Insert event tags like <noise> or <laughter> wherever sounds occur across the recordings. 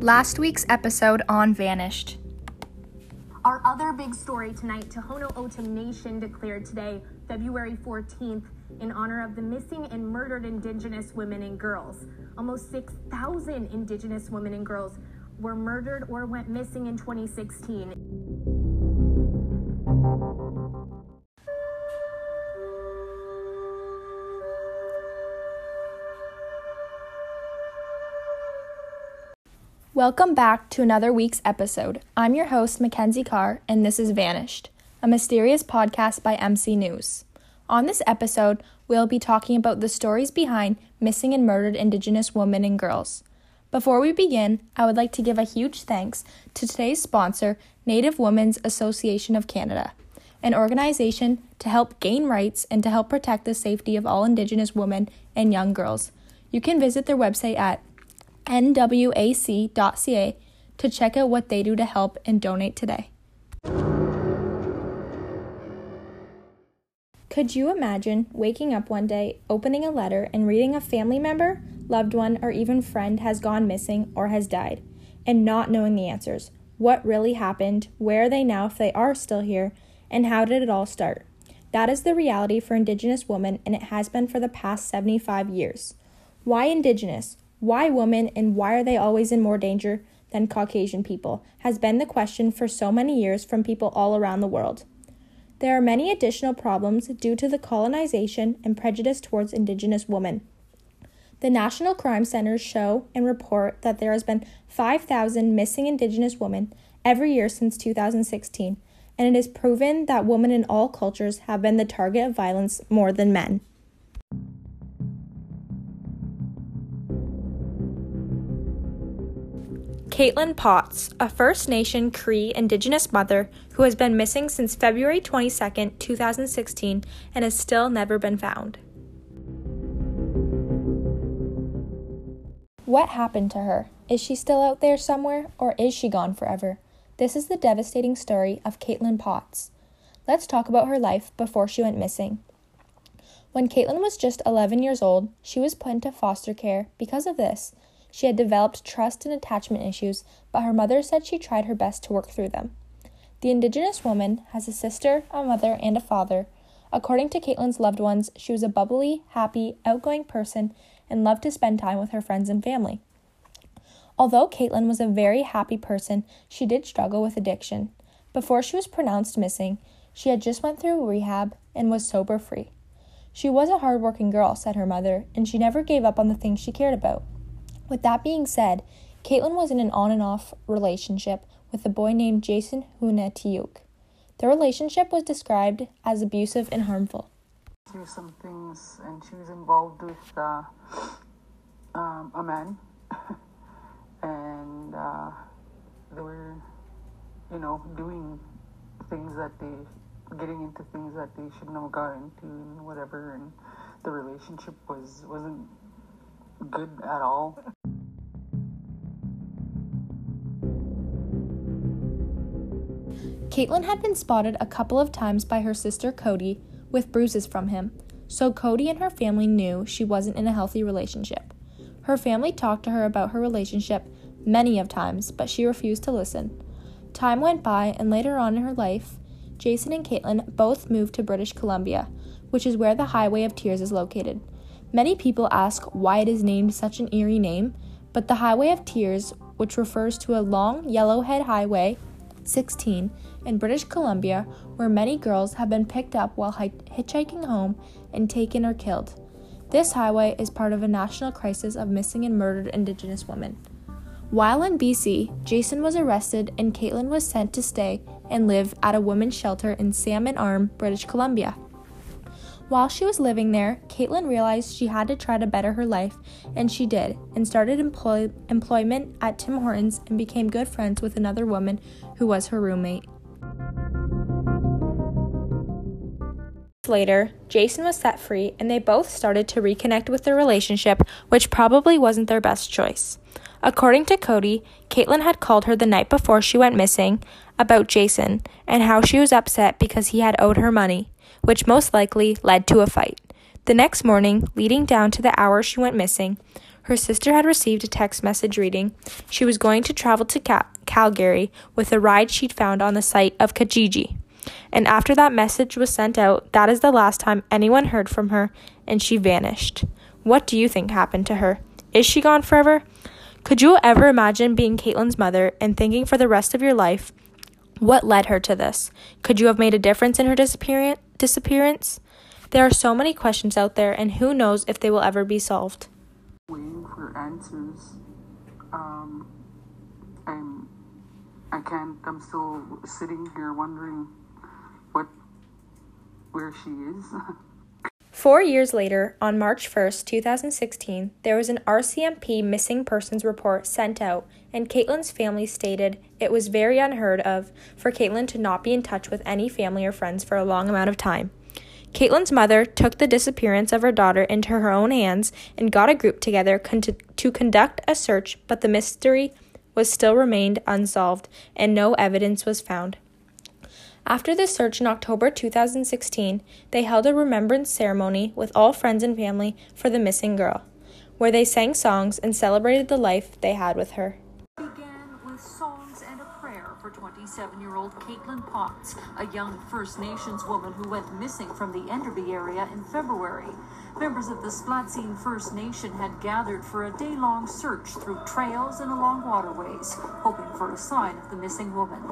Last week's episode on Vanished. Our other big story tonight Tohono Nation declared today, February 14th, in honor of the missing and murdered Indigenous women and girls. Almost 6,000 Indigenous women and girls were murdered or went missing in 2016. Welcome back to another week's episode. I'm your host, Mackenzie Carr, and this is Vanished, a mysterious podcast by MC News. On this episode, we'll be talking about the stories behind missing and murdered Indigenous women and girls. Before we begin, I would like to give a huge thanks to today's sponsor, Native Women's Association of Canada, an organization to help gain rights and to help protect the safety of all Indigenous women and young girls. You can visit their website at nwac.ca to check out what they do to help and donate today. Could you imagine waking up one day, opening a letter, and reading a family member, loved one, or even friend has gone missing or has died, and not knowing the answers? What really happened? Where are they now if they are still here? And how did it all start? That is the reality for Indigenous women, and it has been for the past 75 years. Why Indigenous? Why women and why are they always in more danger than Caucasian people has been the question for so many years from people all around the world. There are many additional problems due to the colonization and prejudice towards Indigenous women. The National Crime Centers show and report that there has been 5,000 missing Indigenous women every year since 2016, and it is proven that women in all cultures have been the target of violence more than men. Caitlin Potts, a First Nation Cree Indigenous mother who has been missing since February 22, 2016, and has still never been found. What happened to her? Is she still out there somewhere, or is she gone forever? This is the devastating story of Caitlin Potts. Let's talk about her life before she went missing. When Caitlin was just 11 years old, she was put into foster care because of this. She had developed trust and attachment issues, but her mother said she tried her best to work through them. The Indigenous woman has a sister, a mother, and a father. According to Caitlin's loved ones, she was a bubbly, happy, outgoing person and loved to spend time with her friends and family. Although Caitlin was a very happy person, she did struggle with addiction. Before she was pronounced missing, she had just went through rehab and was sober free. She was a hard-working girl, said her mother, and she never gave up on the things she cared about. With that being said, Caitlin was in an on and off relationship with a boy named Jason Huna Tiuk. The relationship was described as abusive and harmful. Do some things, and she was involved with uh, um, a man, <laughs> and uh, they were, you know, doing things that they, getting into things that they shouldn't have got into, and whatever, and the relationship was wasn't good at all. Caitlin had been spotted a couple of times by her sister Cody with bruises from him, so Cody and her family knew she wasn't in a healthy relationship. Her family talked to her about her relationship many of times, but she refused to listen. Time went by, and later on in her life, Jason and Caitlin both moved to British Columbia, which is where the Highway of Tears is located. Many people ask why it is named such an eerie name, but the Highway of Tears, which refers to a long Yellowhead Highway 16 in British Columbia, where many girls have been picked up while hitchhiking home and taken or killed. This highway is part of a national crisis of missing and murdered Indigenous women. While in BC, Jason was arrested and Caitlin was sent to stay and live at a women's shelter in Salmon Arm, British Columbia. While she was living there, Caitlin realized she had to try to better her life, and she did, and started employ- employment at Tim Hortons and became good friends with another woman who was her roommate. Later, Jason was set free, and they both started to reconnect with their relationship, which probably wasn't their best choice. According to Cody, Caitlin had called her the night before she went missing about Jason and how she was upset because he had owed her money which most likely led to a fight. The next morning, leading down to the hour she went missing, her sister had received a text message reading she was going to travel to Cal- Calgary with a ride she'd found on the site of Kijiji. And after that message was sent out, that is the last time anyone heard from her, and she vanished. What do you think happened to her? Is she gone forever? Could you ever imagine being Caitlin's mother and thinking for the rest of your life, what led her to this? Could you have made a difference in her disappearance? There are so many questions out there, and who knows if they will ever be solved. Waiting for answers. Um, I'm, I can't, I'm still sitting here wondering what, where she is. <laughs> Four years later, on March 1st, 2016, there was an RCMP missing persons report sent out, and Caitlin's family stated it was very unheard of for Caitlin to not be in touch with any family or friends for a long amount of time. Caitlin's mother took the disappearance of her daughter into her own hands and got a group together con- to conduct a search, but the mystery was still remained unsolved and no evidence was found. After the search in October 2016, they held a remembrance ceremony with all friends and family for the missing girl, where they sang songs and celebrated the life they had with her. Began with songs and a prayer for 27 year old Caitlin Potts, a young First Nations woman who went missing from the Enderby area in February. Members of the Splatsin First Nation had gathered for a day long search through trails and along waterways, hoping for a sign of the missing woman.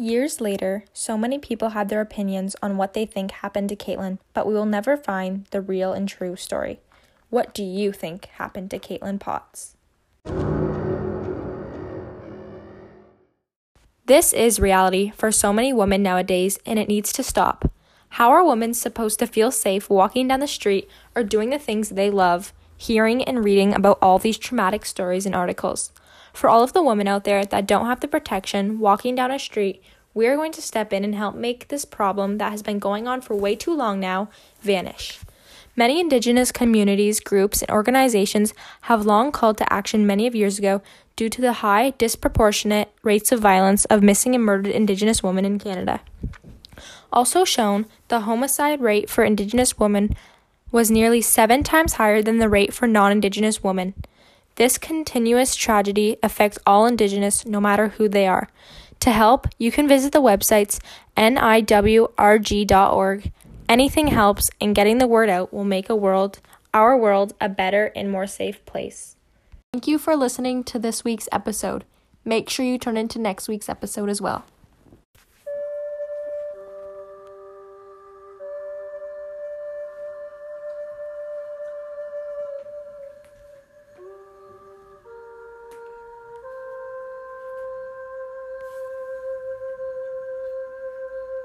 Years later, so many people had their opinions on what they think happened to Caitlin, but we will never find the real and true story. What do you think happened to Caitlin Potts? This is reality for so many women nowadays, and it needs to stop. How are women supposed to feel safe walking down the street or doing the things they love, hearing and reading about all these traumatic stories and articles? For all of the women out there that don't have the protection walking down a street, we are going to step in and help make this problem that has been going on for way too long now vanish. Many Indigenous communities, groups, and organizations have long called to action many of years ago due to the high, disproportionate rates of violence of missing and murdered Indigenous women in Canada. Also shown, the homicide rate for Indigenous women was nearly seven times higher than the rate for non Indigenous women. This continuous tragedy affects all Indigenous, no matter who they are. To help, you can visit the websites niwrg.org. Anything helps, and getting the word out will make a world, our world, a better and more safe place. Thank you for listening to this week's episode. Make sure you turn into next week's episode as well.